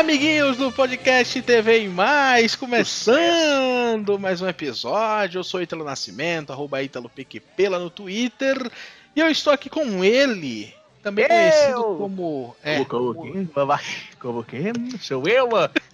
amiguinhos do podcast TV e Mais, começando mais um episódio. Eu sou Italo Nascimento, arroba Italo PQP lá no Twitter. E eu estou aqui com ele, também Eu! conhecido como. É, Como, quem? Sou eu.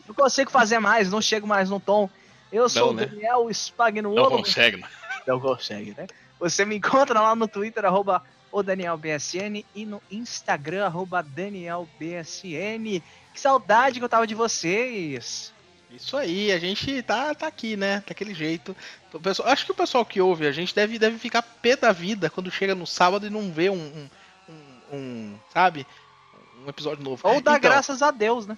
Não consigo fazer mais, não chego mais no tom. Eu sou Não, o né? Daniel não Spagnuolo. consegue, né? Não consegue, né? Você me encontra lá no Twitter, arroba o DanielBSN e no Instagram, arroba DanielBSN. Que saudade que eu tava de vocês. Isso aí, a gente tá, tá aqui, né? Daquele jeito. O pessoal, acho que o pessoal que ouve a gente deve, deve ficar pé da vida quando chega no sábado e não vê um. um, um- um, sabe? Um episódio novo. Ou dá Então, graças a Deus, né?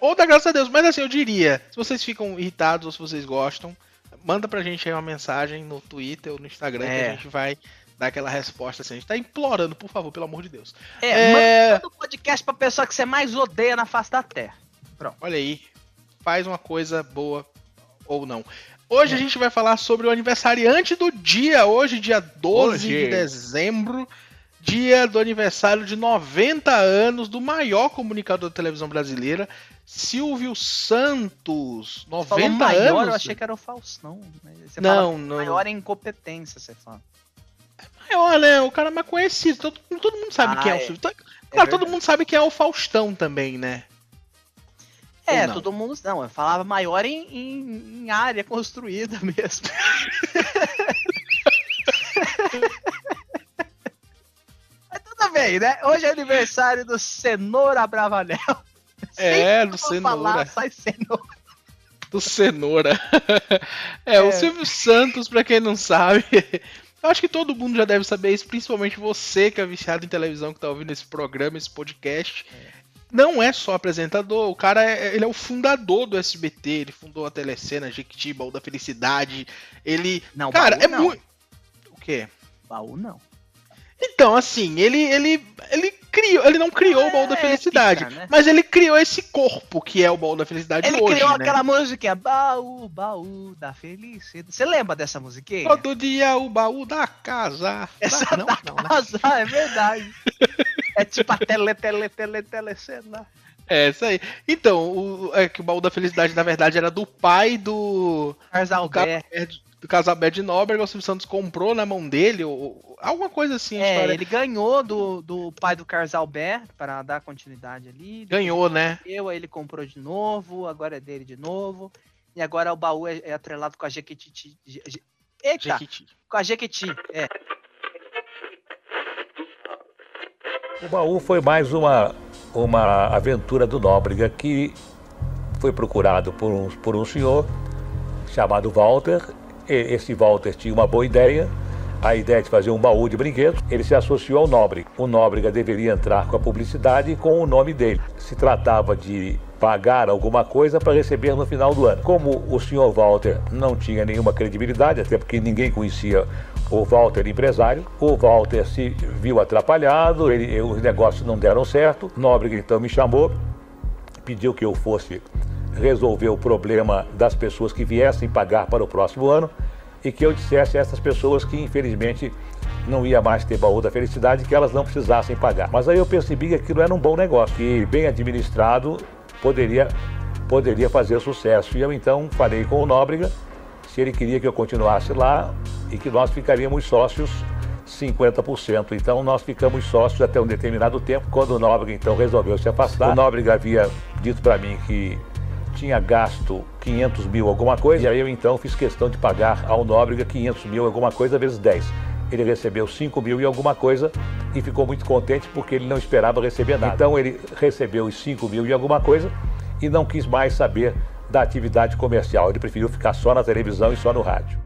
Ou dá graças a Deus. Mas assim, eu diria, se vocês ficam irritados ou se vocês gostam, manda pra gente aí uma mensagem no Twitter ou no Instagram que É. a gente vai dar aquela resposta assim. A gente tá implorando, por favor, pelo amor de Deus. É, É. manda o podcast pra pessoa que você mais odeia na face da Terra. Olha aí, faz uma coisa boa ou não. Hoje a gente vai falar sobre o aniversariante do dia, hoje, dia 12 de Hoje. dezembro, dia do aniversário de 90 anos do maior comunicador da televisão brasileira, Silvio Santos. 90 Falou maior, anos. eu achei que era o Faustão. né? Você Não, fala não. Maior em incompetência, você fala. Maior, né? O cara mais conhecido. Todo, todo mundo sabe Ah, quem é, o é. Silvio. Tá- É Claro, todo mundo sabe quem é o Faustão também, né? É, todo mundo. Não, eu falava maior em, em- em área construída mesmo. Mas tudo bem, né? Hoje é aniversário do Cenoura Bravanel. É, do vou falar, Cenoura. sai cenoura. do Cenoura. é, o É. Silvio Santos, pra quem não sabe, eu acho que todo mundo já deve saber isso, principalmente você que é viciado em televisão, que tá ouvindo esse programa, esse podcast. Não é só apresentador, o cara é, ele é o fundador do SBT, ele fundou a Telecena, Jequiti, Baú da Felicidade. Ele. Não, cara, baú é muito. O quê? Baú não. Então, assim, ele, ele, ele criou, ele não criou o Baú da É, Felicidade, pica, né? mas ele criou esse corpo que é o Baú da Felicidade Ele hoje, criou né? aquela música, baú, baú da felicidade. Você lembra dessa musiquinha? Todo dia o baú da casa. Essa não, da não, né? casa, é verdade. é tipo a tele, tele, tele, telecena. É, isso aí. Então, o, é que o baú da felicidade, na verdade, era do pai do. Carlos Alberto. Do Casalbé de Nóbrega, o Silvio Santos comprou na mão dele, ou, ou- alguma coisa assim, É, história. ele ganhou do, do pai do Carlos Alberto para dar continuidade ali. Ganhou, né? Eu, aí ele comprou de novo, agora é dele de novo. E agora o baú é, é atrelado com a Jequiti. Je- Je- Eita, Jequiti. com a Jequiti. É. O baú foi mais uma, uma aventura do Nóbrega que foi procurado por um, por um senhor chamado Walter. Esse Walter tinha uma boa ideia, a ideia de fazer um baú de brinquedos. Ele se associou ao Nóbrega. O Nóbrega deveria entrar com a publicidade com o nome dele. Se tratava de pagar alguma coisa para receber no final do ano. Como o senhor Walter não tinha nenhuma credibilidade, até porque ninguém conhecia o Walter empresário, o Walter se viu atrapalhado, ele, os negócios não deram certo. Nóbrega então me chamou, pediu que eu fosse resolver o problema das pessoas que viessem pagar para o próximo ano e que eu dissesse a essas pessoas que infelizmente não ia mais ter baú da felicidade que elas não precisassem pagar. Mas aí eu percebi que aquilo era um bom negócio, que bem administrado poderia poderia fazer sucesso. E eu então falei com o Nóbrega se ele queria que eu continuasse lá e que nós ficaríamos sócios 50%. Então nós ficamos sócios até um determinado tempo. Quando o Nóbrega então resolveu se afastar, o Nóbrega havia dito para mim que tinha gasto 500 mil alguma coisa, e aí eu então fiz questão de pagar ao Nóbrega 500 mil alguma coisa vezes 10. Ele recebeu 5 mil e alguma coisa e ficou muito contente porque ele não esperava receber nada. Então ele recebeu os 5 mil e alguma coisa e não quis mais saber da atividade comercial. Ele preferiu ficar só na televisão e só no rádio.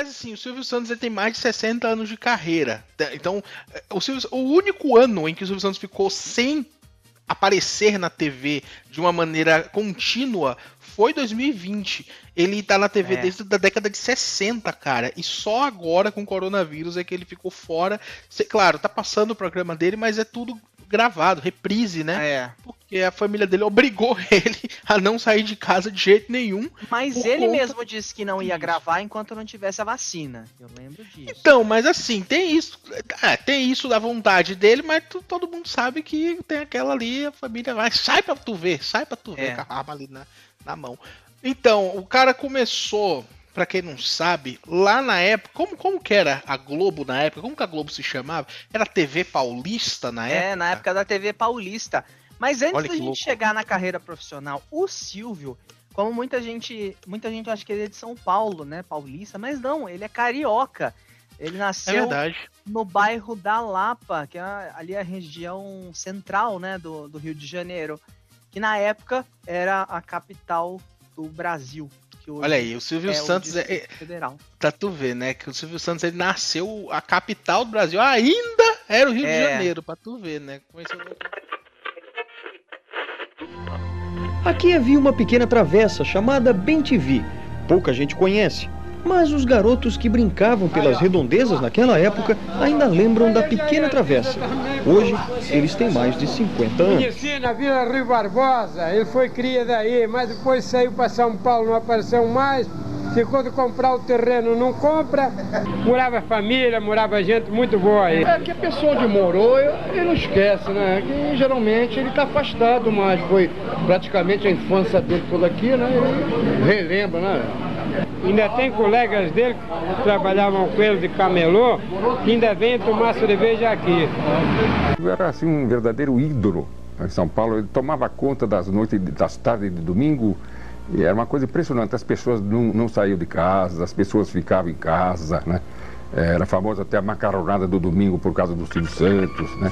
Mas assim, o Silvio Santos ele tem mais de 60 anos de carreira. Então, é, o, Silvio, o único ano em que o Silvio Santos ficou sem aparecer na TV de uma maneira contínua foi 2020. Ele tá na TV É. desde a década de 60, cara. E só agora com o coronavírus é que ele ficou fora. Cê- claro, tá passando o programa dele, mas é tudo gravado, reprise, né? É. Porque a família dele obrigou ele a não sair de casa de jeito nenhum. Mas ele conta mesmo disse que não ia gravar enquanto não tivesse a vacina. Eu lembro disso. Então, mas assim, tem isso. é, tem isso da vontade dele, mas tu- todo mundo sabe que tem aquela ali, a família vai. Sai pra tu ver, sai pra tu ver É. com a arma ali na, na mão. Então, o cara começou, pra quem não sabe, lá na época, como, como que era a Globo na época? Como que a Globo se chamava? Era TV Paulista na época? É, na época da TV Paulista. Mas antes Olha da gente louco. chegar na carreira profissional, o Silvio, como muita gente, muita gente acha que ele é de São Paulo, né, paulista, mas não, ele é carioca. Ele É nasceu verdade. no bairro da Lapa, que é ali a região central, né, do, do Rio de Janeiro, que na época era a capital do Brasil. Hoje Olha aí, o Silvio é Santos o é, Federal. Pra tu ver, né? Que o Silvio Santos ele nasceu, a capital do Brasil ainda era o Rio de É. Janeiro, pra tu ver, né? Começou- Aqui havia uma pequena travessa chamada Bem-TV. Pouca gente conhece, mas os garotos que brincavam pelas redondezas naquela época ainda lembram da pequena travessa. Hoje, eles têm mais de 50 anos. Conheci na Vila Rio Barbosa, ele foi cria daí, mas depois saiu para São Paulo, não apareceu mais. Ficou de comprar o terreno, não compra. Morava família, morava gente muito boa aí. É que a pessoa onde morou, ele não esquece, né? Geralmente ele está afastado, mas foi praticamente a infância dele toda aqui, né? Ele relembra, né? Ainda tem colegas dele que trabalhavam com ele de camelô, que ainda vêm tomar cerveja aqui. Era assim um verdadeiro ídolo em São Paulo. Ele tomava conta das noites, das tardes de domingo. E era uma coisa impressionante. As pessoas não, não saíam de casa, as pessoas ficavam em casa, né? Era famosa até a macarronada do domingo por causa do Silvio Santos, né?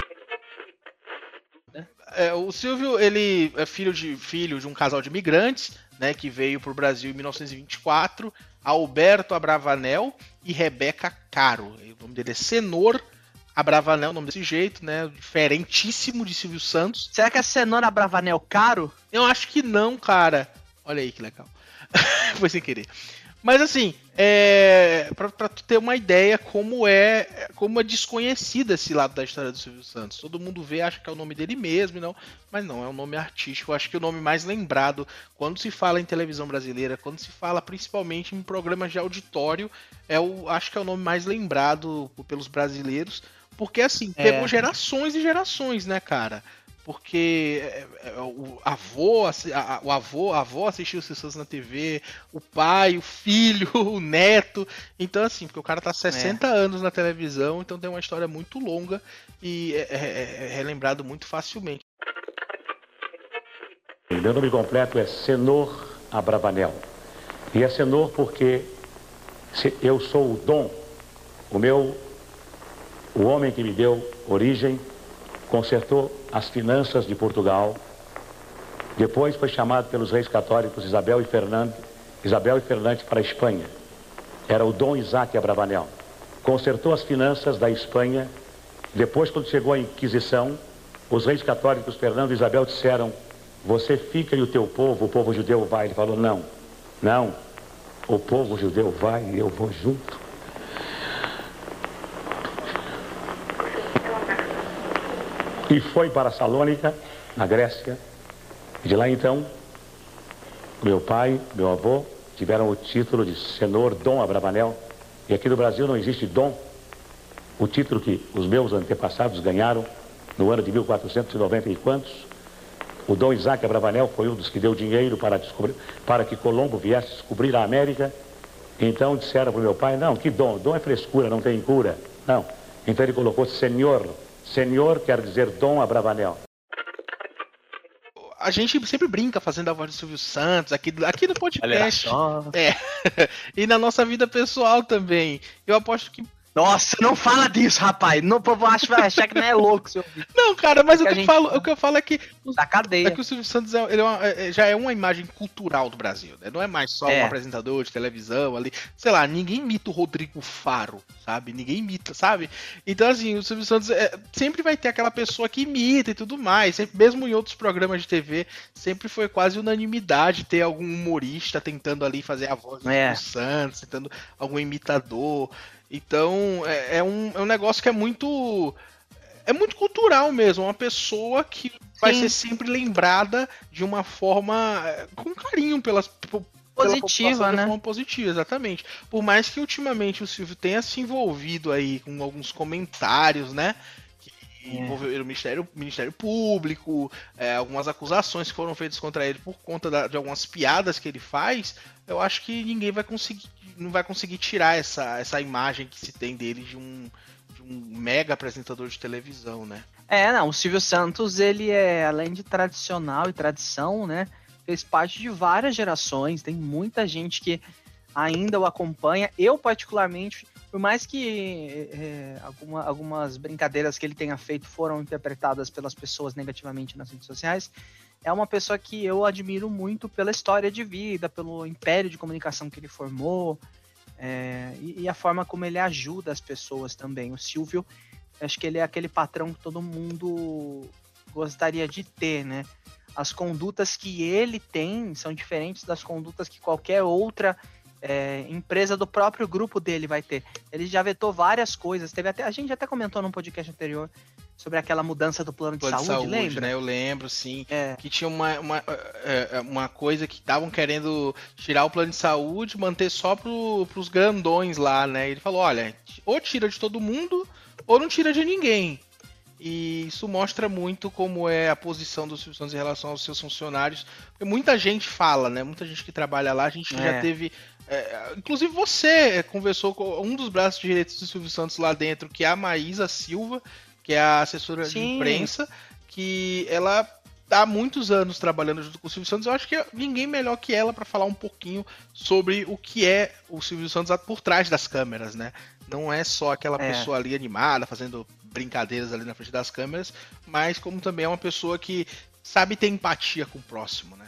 É, o Silvio, ele é filho de filho de um casal de imigrantes, né, que veio pro Brasil em 1924, Alberto Abravanel e Rebeca Caro. O nome dele é Senor Abravanel, nome desse jeito, né, diferentíssimo de Silvio Santos. Será que a cenoura Bravanel caro? Eu acho que não, cara. Olha aí que legal. Foi sem querer. Mas assim, é, pra, pra tu ter uma ideia como é como é desconhecido esse lado da história do Silvio Santos. Todo mundo vê, acha que é o nome dele mesmo, não, mas não, é um nome artístico. Eu acho que o nome mais lembrado quando se fala em televisão brasileira, quando se fala principalmente em programas de auditório, é o acho que é o nome mais lembrado pelos brasileiros, porque assim, É. pegou gerações e gerações, né, cara? Porque é, é, o avô, a- o avô, a avó assistiu os Santos na TV, o pai, o filho, o neto. Então, assim, porque o cara tá 60 anos na televisão, então tem uma história muito longa e é, é- é relembrado muito facilmente. Meu nome completo é Senor Abravanel. E é Senor porque eu sou o dom, o meu, o homem que me deu origem, consertou as finanças de Portugal. Depois foi chamado pelos reis católicos Isabel e Fernando, Isabel e Fernandes para a Espanha. Era o Dom Isaac Abravanel. Consertou as finanças da Espanha. Depois, quando chegou a Inquisição, os reis católicos Fernando e Isabel disseram: Você fica e o teu povo, o povo judeu vai. Ele falou: Não, não. O povo judeu vai e eu vou junto. E foi para Salônica, na Grécia. E de lá então, meu pai, meu avô tiveram o título de Senhor Dom Abravanel. E aqui no Brasil não existe dom. O título que os meus antepassados ganharam no ano de 1490 e quantos? O Dom Isaac Abravanel foi um dos que deu dinheiro para, descobrir, para que Colombo viesse descobrir a América. Então disseram para o meu pai, não, que dom? Dom é frescura, não tem cura. Não. Então ele colocou Senhor. Senhor quer dizer Dom Abravanel. A gente sempre brinca fazendo a voz do Silvio Santos aqui, aqui no podcast. É. e na nossa vida pessoal também. Eu aposto que. Nossa, não fala disso, rapaz. Não, o povo acha vai achar que não é louco, seu. Não, cara, mas o Que eu gente- falo, o que eu falo é que Da cadeia. É que o Silvio Santos é, ele é uma- é- já é uma imagem cultural do Brasil, né? Não é mais só É. um apresentador de televisão ali. Sei lá, ninguém imita o Rodrigo Faro, sabe? Ninguém imita, sabe? Então, assim, o Silvio Santos é- sempre vai ter aquela pessoa que imita e tudo mais. Sempre, mesmo em outros programas de TV, sempre foi quase unanimidade ter algum humorista tentando ali fazer a voz do É. Silvio Santos, tentando algum imitador. Então, é, é um, é um negócio que é muito é muito cultural mesmo, uma pessoa que vai ser sempre lembrada de uma forma é, com carinho pelas positiva, né? De forma positiva, exatamente. Por mais que ultimamente o Silvio tenha se envolvido aí com alguns comentários, né? Que é. envolveram o Ministério, Ministério Público, é, algumas acusações que foram feitas contra ele por conta da, de algumas piadas que ele faz, eu acho que ninguém vai conseguir, não vai conseguir tirar essa, essa imagem que se tem dele de um, de um mega apresentador de televisão, né? É, não, o Silvio Santos, ele é, além de tradicional e tradição, né? fez parte de várias gerações, tem muita gente que ainda o acompanha. Eu, particularmente, por mais que é, alguma, algumas brincadeiras que ele tenha feito foram interpretadas pelas pessoas negativamente nas redes sociais, é uma pessoa que eu admiro muito pela história de vida, pelo império de comunicação que ele formou é, e, e, a forma como ele ajuda as pessoas também. O Silvio, acho que ele é aquele patrão que todo mundo gostaria de ter, né? as condutas que ele tem são diferentes das condutas que qualquer outra é, empresa do próprio grupo dele vai ter. Ele já vetou várias coisas. Teve até a gente até comentou num podcast anterior sobre aquela mudança do plano de, plano saúde, de saúde, lembra? Né? Eu lembro, sim. É. Que tinha uma, uma, é, é, uma coisa que estavam querendo tirar o plano de saúde, manter só pro, pros grandões lá, né? Ele falou: olha, ou tira de todo mundo, ou não tira de ninguém. E isso mostra muito como é a posição dos Silvio Santos em relação aos seus funcionários. Porque muita gente fala, né? Muita gente que trabalha lá, a gente é. já teve. É, inclusive você conversou com um dos braços direitos do Silvio Santos lá dentro, que é a Maísa Silva, que é a assessora Sim. de imprensa, que ela há muitos anos trabalhando junto com o Silvio Santos. Eu acho que ninguém melhor que ela para falar um pouquinho sobre o que é o Silvio Santos por trás das câmeras, né? Não é só aquela é. pessoa ali animada, fazendo brincadeiras ali na frente das câmeras, mas como também é uma pessoa que sabe ter empatia com o próximo, né?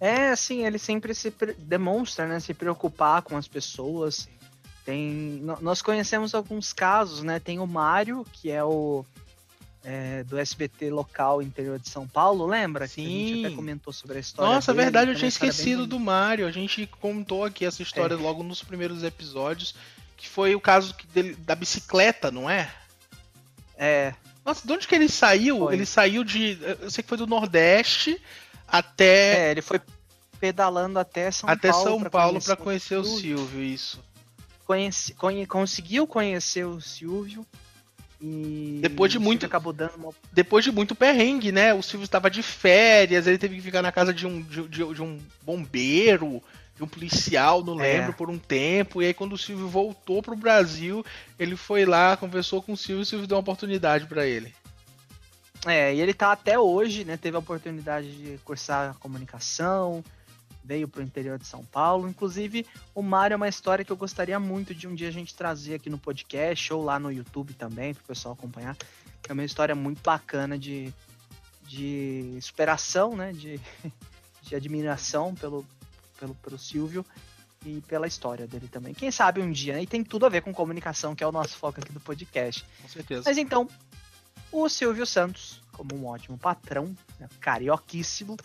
É, assim, ele sempre se demonstra, né, se preocupar com as pessoas. Tem, nós conhecemos alguns casos, né? Tem o Mário, que é o é, do SBT local interior de São Paulo, lembra? Sim. Que a gente até comentou sobre a história. Nossa, dele, verdade, eu tinha esquecido do Mário. A gente contou aqui essa história é. logo nos primeiros episódios, que foi o caso dele, da bicicleta, não é? É. Nossa, de onde que ele saiu? Foi. Ele saiu de. Eu sei que foi do Nordeste até. É, ele foi pedalando até São até Paulo. Até São Paulo para conhecer, o Silvio, isso. Conheci, conhe, conseguiu conhecer o Silvio. E depois de muito acabou dando uma... depois de muito perrengue, né? O Silvio estava de férias, ele teve que ficar na casa de um, de, de, de um bombeiro de um policial, não é. lembro, por um tempo. E aí, quando o Silvio voltou pro Brasil, ele foi lá, conversou com o Silvio e o Silvio deu uma oportunidade para ele. É, e ele tá até hoje, né? Teve a oportunidade de cursar comunicação, veio pro interior de São Paulo. Inclusive, o Mário é uma história que eu gostaria muito de um dia a gente trazer aqui no podcast ou lá no YouTube também, pro pessoal acompanhar. É uma história muito bacana de, de superação, né? De, de admiração pelo, pelo, pelo Silvio e pela história dele também. Quem sabe um dia, né? E tem tudo a ver com comunicação, que é o nosso foco aqui do podcast. Com certeza. Mas então, o Silvio Santos, como um ótimo patrão, né, carioquíssimo,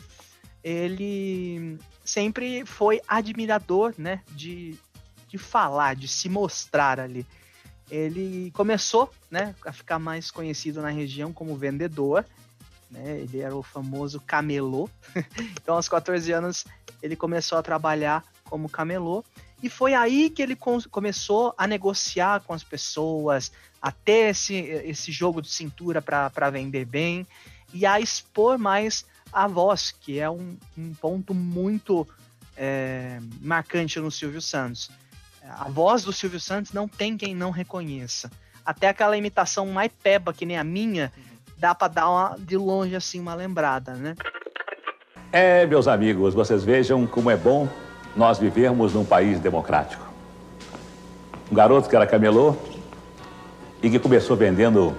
ele sempre foi admirador, né, de, de falar, de se mostrar ali. Ele começou, né, a ficar mais conhecido na região como vendedor, né, ele era o famoso camelô. então, aos 14 anos, ele começou a trabalhar como camelô. E foi aí que ele começou a negociar com as pessoas, a ter esse, esse jogo de cintura para vender bem e a expor mais a voz, que é um, um ponto muito é, marcante no Silvio Santos. A voz do Silvio Santos não tem quem não reconheça. Até aquela imitação mais peba que nem a minha, dá para dar uma, de longe assim uma lembrada, né? É, meus amigos, vocês vejam como é bom nós vivermos num país democrático. Um garoto que era camelô e que começou vendendo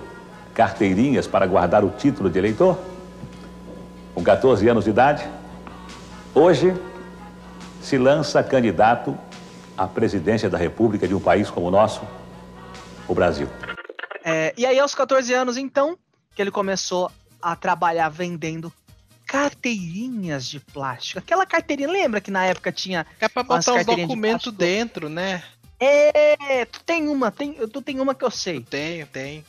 carteirinhas para guardar o título de eleitor, com 14 anos de idade, hoje se lança candidato à presidência da República de um país como o nosso, o Brasil. É, e aí, aos 14 anos, então, que ele começou a trabalhar vendendo carteirinhas de plástico. Aquela carteirinha, lembra que na época tinha. É pra botar os documentos de dentro, né? É, tu tem uma, tem, tu tem uma que eu sei. Eu tenho, tenho.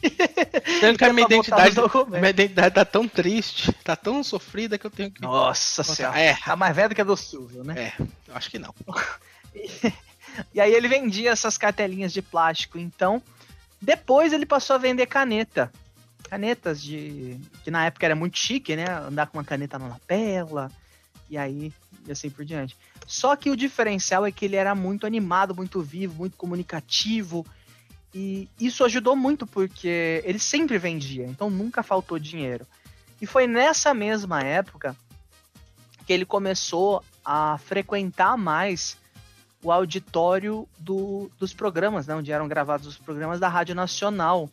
Tanto que a minha identidade, minha identidade tá tão triste, tá tão sofrida que eu tenho que. Nossa senhora. É, Tá mais velho que a do Silvio, né? é, eu acho que não. E aí ele vendia essas cartelinhas de plástico. Então, depois ele passou a vender caneta. Canetas de. que na época era muito chique, né? Andar com uma caneta na lapela. E aí, e assim por diante. Só que o diferencial é que ele era muito animado, muito vivo, muito comunicativo. E isso ajudou muito porque ele sempre vendia, então nunca faltou dinheiro. E foi nessa mesma época que ele começou a frequentar mais o auditório do- dos programas, né, onde eram gravados os programas da Rádio Nacional.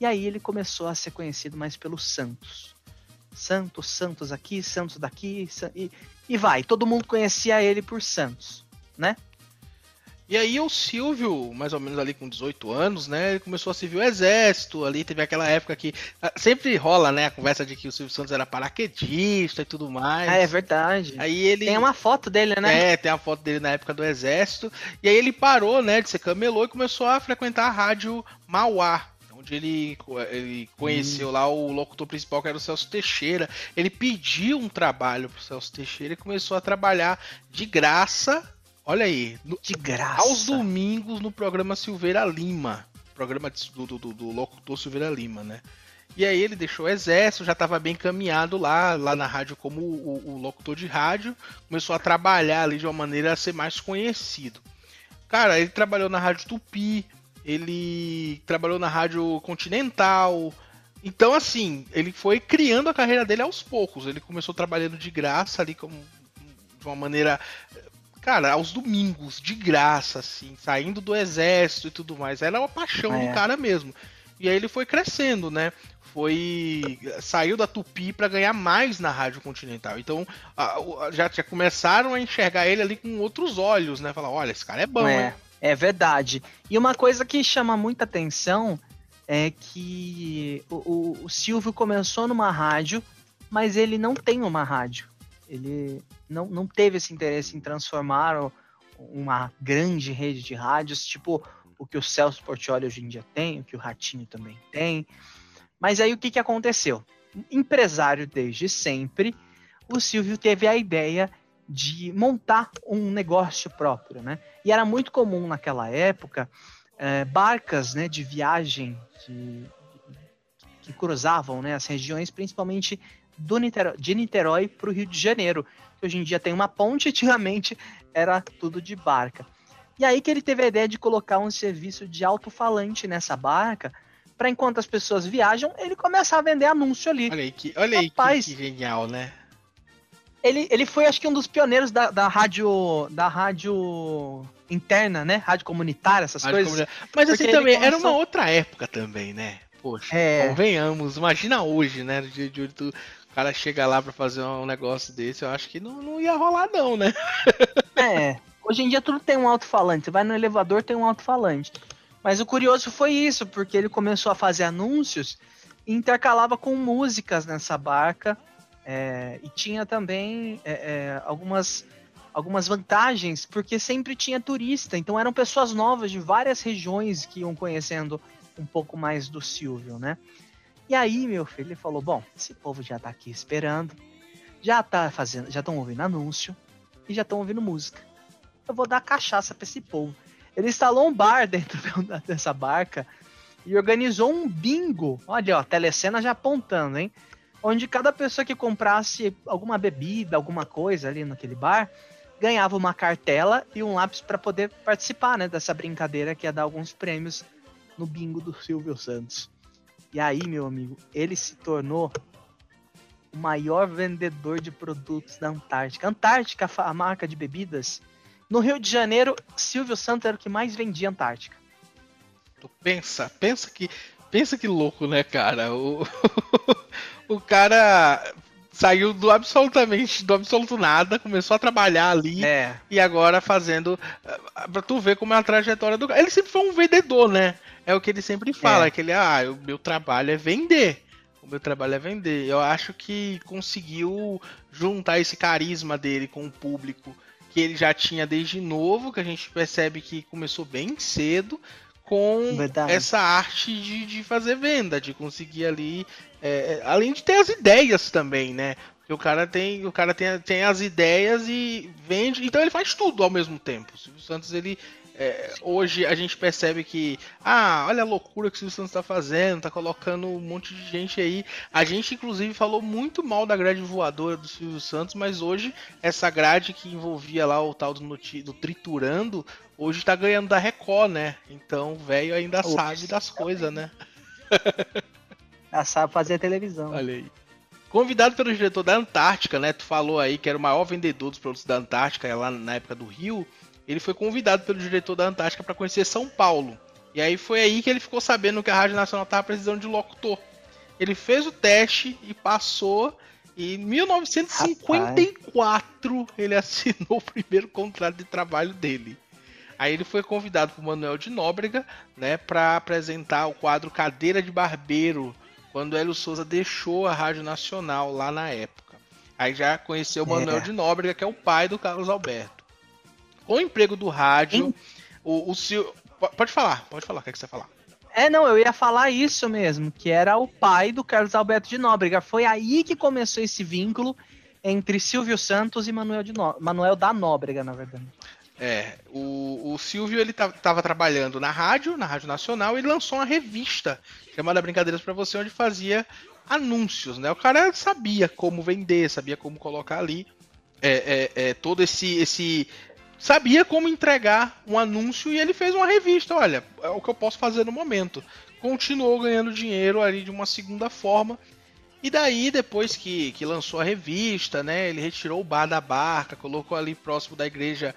E aí ele começou a ser conhecido mais pelos Santos. Santos, Santos aqui, Santos daqui, e, e vai. Todo mundo conhecia ele por Santos, né? E aí o Silvio, mais ou menos ali com 18 anos, né, ele começou a servir o exército, ali teve aquela época que ah, sempre rola, né, a conversa de que o Silvio Santos era paraquedista e tudo mais. Ah, é verdade. Aí ele Tem uma foto dele, né? É, tem a foto dele na época do exército. E aí ele parou, né, de ser camelô e começou a frequentar a rádio Mauá. Onde ele, ele conheceu lá o locutor principal, que era o Celso Teixeira. Ele pediu um trabalho pro Celso Teixeira e começou a trabalhar de graça. Olha aí, no- De graça. aos domingos no programa Silveira Lima. Programa de- do, do, do- do locutor Silveira Lima, né? E aí ele deixou o exército, já estava bem encaminhado lá, lá na rádio como o, o locutor de rádio, começou a trabalhar ali de uma maneira a ser mais conhecido. Cara, ele trabalhou na Rádio Tupi, ele trabalhou na Rádio Continental. Então, assim, ele foi criando a carreira dele aos poucos. Ele começou trabalhando de graça ali, como, de uma maneira cara, aos domingos, de graça, assim, saindo do exército e tudo mais. Era uma paixão É. do cara mesmo. E aí ele foi crescendo, né? Foi. Saiu da Tupi para ganhar mais na Rádio Continental. Então, já, já começaram a enxergar ele ali com outros olhos, né? Falar, olha, esse cara é bom, é, hein? É verdade. E uma coisa que chama muita atenção é que o, o- Silvio começou numa rádio, mas ele não tem uma rádio. Ele não, não teve esse interesse em transformar uma grande rede de rádios, tipo o que o Celso Portioli hoje em dia tem, o que o Ratinho também tem. Mas aí o que, que aconteceu? Empresário desde sempre, o Silvio teve a ideia de montar um negócio próprio, né? E era muito comum naquela época eh, barcas né, de viagem de- que cruzavam né, as regiões, principalmente do Niterói, de Niterói para o Rio de Janeiro, que hoje em dia tem uma ponte, antigamente era tudo de barca. E aí que ele teve a ideia de colocar um serviço de alto-falante nessa barca, para enquanto as pessoas viajam, ele começar a vender anúncio ali. Olha aí, que, olha aí que, Rapaz. que genial, né? Ele, ele foi, acho que, um dos pioneiros da, da rádio. Da rádio interna, né? Rádio comunitária, essas Rádio coisas. Comunitária. Mas assim Porque ele também, era começou- uma outra época também, né? Poxa, É. convenhamos, imagina hoje, né? No dia de hoje, tu- o cara chega lá pra fazer um negócio desse, eu acho que não, não ia rolar, não, né? É. Hoje em dia tudo tem um alto-falante. Você vai no elevador, tem um alto-falante. Mas o curioso foi isso, porque ele começou a fazer anúncios e intercalava com músicas nessa barca. É, e tinha também é, é, algumas, algumas vantagens, porque sempre tinha turista. Então eram pessoas novas de várias regiões que iam conhecendo um pouco mais do Silvio, né? E aí, meu filho, ele falou: Bom, esse povo já tá aqui esperando, já tá fazendo, já estão ouvindo anúncio e já estão ouvindo música. Eu vou dar cachaça pra esse povo. Ele instalou um bar dentro dessa barca e organizou um bingo. Olha, ó, a telecena já apontando, hein? Onde cada pessoa que comprasse alguma bebida, alguma coisa ali naquele bar, ganhava uma cartela e um lápis para poder participar, né, dessa brincadeira que ia dar alguns prêmios no bingo do Silvio Santos. E aí, meu amigo, ele se tornou o maior vendedor de produtos da Antártica. Antártica, a marca de bebidas. No Rio de Janeiro, Silvio Santos era o que mais vendia Antártica. Tu pensa, pensa que, pensa que louco, né, cara? O, o cara saiu do absolutamente, do absoluto nada, começou a trabalhar ali É. e agora fazendo, ah, pra tu ver como é a trajetória do cara. Ele sempre foi um vendedor, né? É o que ele sempre fala, É. que ele, ah, o meu trabalho é vender. O meu trabalho é vender. Eu acho que conseguiu juntar esse carisma dele com o público que ele já tinha desde novo, que a gente percebe que começou bem cedo, com Verdade. essa arte de, de fazer venda, de conseguir ali. é, é, além de ter as ideias também, né? Porque o cara tem, o cara tem, tem as ideias e vende. Então ele faz tudo ao mesmo tempo. O Silvio Santos, ele. É, hoje a gente percebe que. Ah, olha a loucura que o Silvio Santos tá fazendo, tá colocando um monte de gente aí. A gente, inclusive, falou muito mal da grade voadora do Silvio Santos, mas hoje essa grade que envolvia lá o tal do, noti- do triturando, hoje tá ganhando da Record, né? Então o velho ainda Ops. sabe das coisas, né? Ela sabe fazer televisão. Olha aí. Convidado pelo diretor da Antártica, né? Tu falou aí que era o maior vendedor dos produtos da Antártica, lá na época do Rio. Ele foi convidado pelo diretor da Antártica para conhecer São Paulo. E aí foi aí que ele ficou sabendo que a Rádio Nacional tava precisando de locutor. Ele fez o teste e passou. E em 1954 ele assinou o primeiro contrato de trabalho dele. Aí ele foi convidado por Manuel de Nóbrega, né, para apresentar o quadro Cadeira de Barbeiro, quando Hélio Souza deixou a Rádio Nacional lá na época. Aí já conheceu o Manuel É. de Nóbrega, que é o pai do Carlos Alberto. Com o emprego do rádio, o, o po- Pode falar, pode falar, o que, é que você falar? É, não, eu ia falar isso mesmo, que era o pai do Carlos Alberto de Nóbrega. Foi aí que começou esse vínculo entre Silvio Santos e Manuel, de Nó- Manuel da Nóbrega, na verdade. É, o, o Silvio ele estava trabalhando na rádio, na Rádio Nacional, e lançou uma revista chamada Brincadeiras pra Você, onde fazia anúncios, né? O cara sabia como vender, sabia como colocar ali é, é, é, todo esse, esse. Sabia como entregar um anúncio e ele fez uma revista. Olha, é o que eu posso fazer no momento. Continuou ganhando dinheiro ali de uma segunda forma. E daí, depois que, que lançou a revista, né? Ele retirou o bar da barca, colocou ali próximo da igreja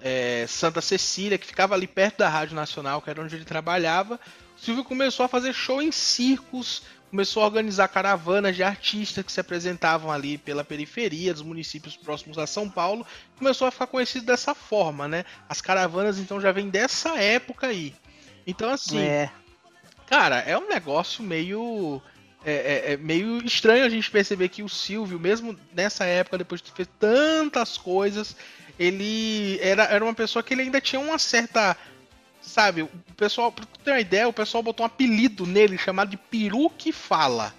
é, Santa Cecília, que ficava ali perto da Rádio Nacional, que era onde ele trabalhava. O Silvio começou a fazer show em circos, começou a organizar caravanas de artistas que se apresentavam ali pela periferia dos municípios próximos a São Paulo. Começou a ficar conhecido dessa forma, né? As caravanas então já vêm dessa época aí. Então assim, É, Cara, é um negócio meio. É, é- é meio estranho a gente perceber que o Silvio, mesmo nessa época, depois de ter feito tantas coisas, ele era, era uma pessoa que ele ainda tinha uma certa. Sabe, o pessoal, pra tu ter uma ideia, o pessoal botou um apelido nele chamado de peru que fala.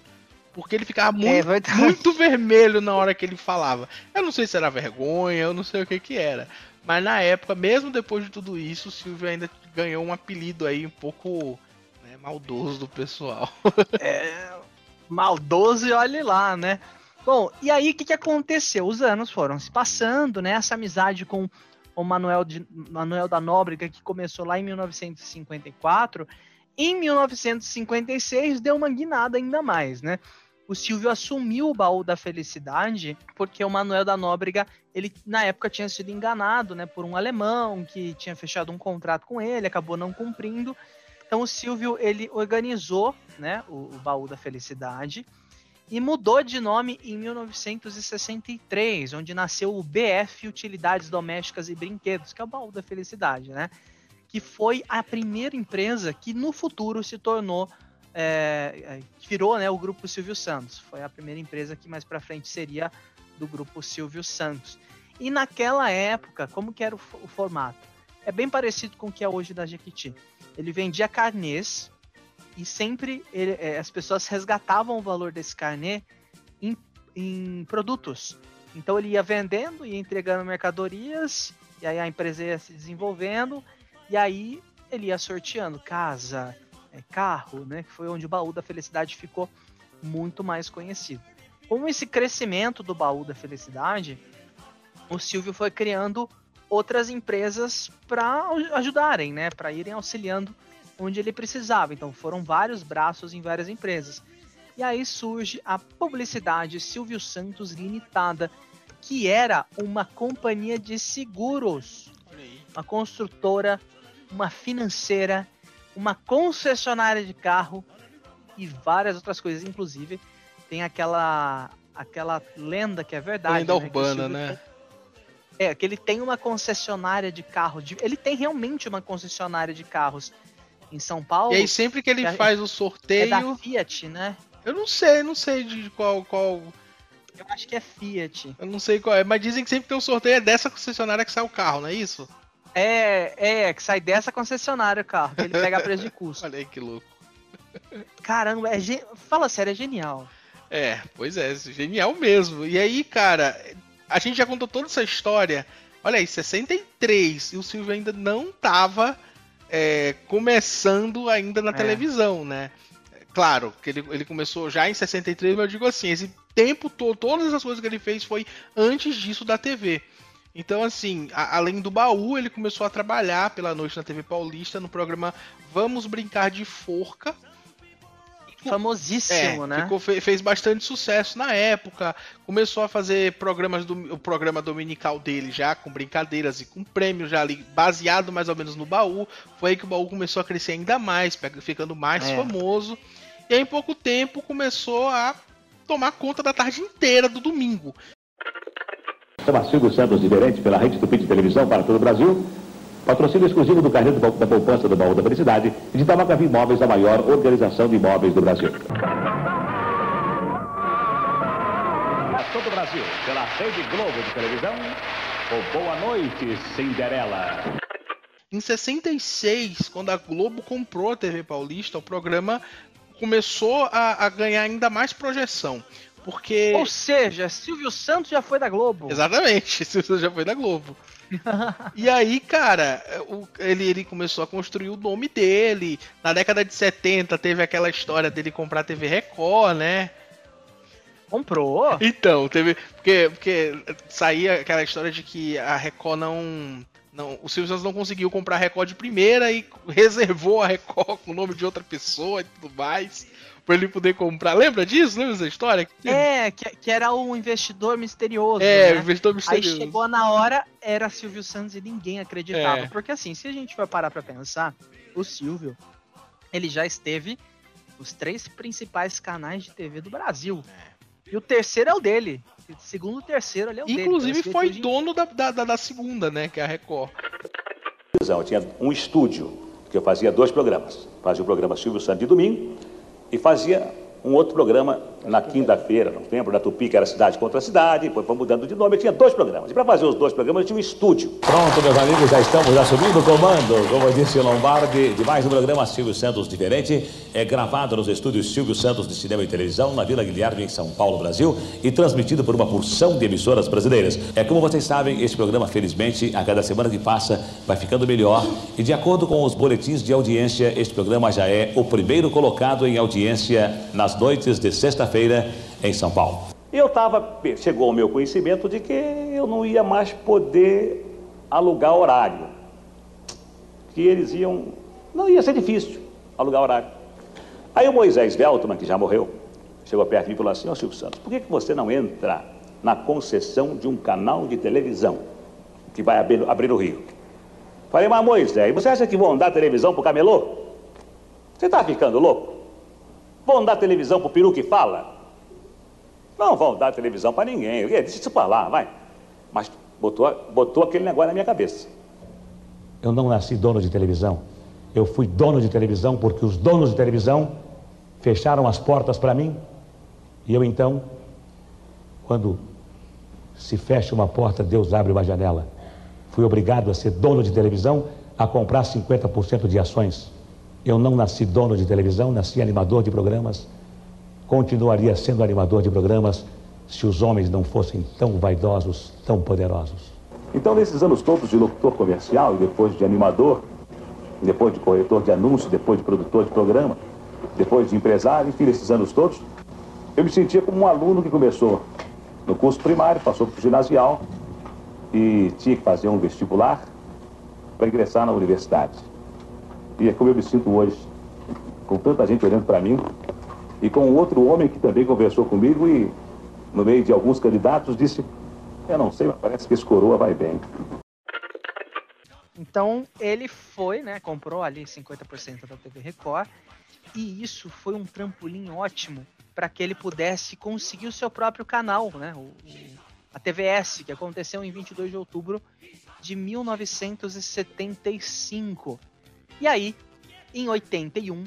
Porque ele ficava é muito, verdade. muito vermelho na hora que ele falava. Eu não sei se era vergonha, eu não sei o que que era. Mas na época, mesmo depois de tudo isso, o Silvio ainda ganhou um apelido aí um pouco né, maldoso do pessoal. É, maldoso e olhe lá, né? Bom, e aí o que, que aconteceu? Os anos foram se passando, né? Essa amizade com o Manuel, de, Manuel da Nóbrega, que começou lá em 1954, em 1956 deu uma guinada ainda mais, né? O Silvio assumiu o baú da felicidade porque o Manuel da Nóbrega, ele na época tinha sido enganado, né, por um alemão que tinha fechado um contrato com ele, acabou não cumprindo. Então o Silvio ele organizou, né, o, o baú da felicidade e mudou de nome em 1963, onde nasceu o BF Utilidades Domésticas e Brinquedos, que é o baú da felicidade, né? Que foi a primeira empresa que no futuro se tornou é, é, virou né, o grupo Silvio Santos. Foi a primeira empresa que mais para frente seria do grupo Silvio Santos. E naquela época, como que era o, o formato? É bem parecido com o que é hoje da Jequiti. Ele vendia carnês e sempre ele- é, as pessoas resgatavam o valor desse carnê em, em produtos. Então ele ia vendendo, ia entregando mercadorias, e aí a empresa ia se desenvolvendo, e aí ele ia sorteando casa, é, carro, né? Que foi onde o baú da felicidade ficou muito mais conhecido. Com esse crescimento do baú da felicidade, o Silvio foi criando outras empresas para ajudarem, né? Para irem auxiliando onde ele precisava. Então foram vários braços em várias empresas. E aí surge a Publicidade Silvio Santos Limitada, que era uma companhia de seguros, uma construtora, uma financeira, uma concessionária de carro e várias outras coisas. Inclusive, tem aquela aquela lenda que é verdade. Lenda né, urbana, né? tem- É, que ele tem uma concessionária de carro. de- Ele tem realmente uma concessionária de carros em São Paulo. E aí sempre que ele É- faz o é sorteio, da Fiat, né? eu não sei, não sei de qual, qual, Eu acho que é Fiat. eu não sei qual é, mas dizem que sempre que tem um sorteio é dessa concessionária que sai o carro, não é isso? É, é, que sai dessa concessionária o carro, que ele pega a preço de custo. Olha aí que louco. Caramba, é ge... fala sério, é genial. É, pois é, genial mesmo. E aí, cara, a gente já contou toda essa história. Olha aí, 63, e o Silvio ainda não tava é, começando ainda na É. televisão, né? Claro, que ele, ele começou já em 63, mas eu digo assim, esse tempo todo, todas as coisas que ele fez foi antes disso da TV. Então, assim, a- além do baú, ele começou a trabalhar pela noite na TV Paulista no programa Vamos Brincar de Forca, Famosíssimo, é, né? ficou- fe- fez bastante sucesso na época. Começou a fazer programas do o programa dominical dele já, com brincadeiras e com prêmios já ali, baseado mais ou menos no baú. Foi aí que o baú começou a crescer ainda mais, ficando mais É. famoso. E aí, em pouco tempo, começou a tomar conta da tarde inteira do domingo. Chama Silvio Santos Diferente pela Rede Tupi de Televisão para todo o Brasil. Patrocínio exclusivo do Carneiro da Poupança do Baú da Felicidade e de Tabacavi Imóveis, a maior organização de imóveis do Brasil. A todo o Brasil, pela Rede Globo de televisão, o Boa Noite, Cinderela. Em 66, quando a Globo comprou a TV Paulista, o programa começou a, a ganhar ainda mais projeção. Porque. Ou seja, Silvio Santos já foi da Globo. Exatamente, isso já foi da Globo. e aí, cara, o- ele, ele começou a construir o nome dele. Na década de 70 teve aquela história dele comprar a TV Record, né? Comprou. Então, teve. Porque, porque saía aquela história de que a Record não. não o Silvio Santos não conseguiu comprar a Record de primeira e reservou a Record com o nome de outra pessoa e tudo mais. Pra ele poder comprar. Lembra disso? Lembra dessa história? É, que, que era um investidor misterioso. É, né? o investidor Aí misterioso. chegou na hora, era Silvio Santos e ninguém acreditava. É. Porque assim, se a gente for parar pra pensar, o Silvio, ele já esteve nos três principais canais de TV do Brasil. E o terceiro é o dele. O segundo e o terceiro ali é o dele. Inclusive foi dono da, da, da- da segunda, né? Que é a Record. Eu tinha um estúdio que eu fazia dois programas. Fazia o programa Silvio Santos de domingo e fazia um outro programa na quinta-feira, não lembro, na Tupi, que era Cidade contra Cidade, depois foi mudando de nome. Eu tinha dois programas. E para fazer os dois programas, eu tinha um estúdio. Pronto, meus amigos, já estamos assumindo o comando. Como disse Lombardi, de mais um programa Silvio Santos Diferente, é gravado nos estúdios Silvio Santos de Cinema e Televisão, na Vila Guilherme, em São Paulo, Brasil, e transmitido por uma porção de emissoras brasileiras. É como vocês sabem, esse programa, felizmente, a cada semana que passa, vai ficando melhor. E de acordo com os boletins de audiência, este programa já é o primeiro colocado em audiência nas noites de sexta-feira em São Paulo. Eu estava, chegou ao meu conhecimento de que eu não ia mais poder alugar horário. Que eles iam. Não ia ser difícil alugar horário. Aí o Moisés Veltman, que já morreu, chegou perto de mim e falou assim: Ó Silvio Santos, por que, que você não entra na concessão de um canal de televisão que vai abrir, abrir no Rio? Falei, mas Moisés, você acha que vão dar televisão pro camelô? Você está ficando louco? Vão dar televisão pro peru que fala? Não vão dar televisão para ninguém. Eu disse isso para lá, vai. Mas botou, botou aquele negócio na minha cabeça. Eu não nasci dono de televisão. Eu fui dono de televisão porque os donos de televisão fecharam as portas para mim. E eu então, quando se fecha uma porta, Deus abre uma janela. Fui obrigado a ser dono de televisão, a comprar 50% de ações. Eu não nasci dono de televisão, nasci animador de programas. Continuaria sendo animador de programas se os homens não fossem tão vaidosos, tão poderosos. Então, nesses anos todos de locutor comercial e depois de animador, depois de corretor de anúncio, depois de produtor de programa, depois de empresário, enfim, nesses anos todos, eu me sentia como um aluno que começou no curso primário, passou para o ginasial e tinha que fazer um vestibular para ingressar na universidade. E é como eu me sinto hoje, com tanta gente olhando para mim e com outro homem que também conversou comigo e, no meio de alguns candidatos, disse: Eu não sei, mas parece que esse coroa vai bem. Então ele foi, né? Comprou ali 50% da TV Record. E isso foi um trampolim ótimo para que ele pudesse conseguir o seu próprio canal, né? O, a TVS, que aconteceu em 22 de outubro de 1975. E aí, em 81,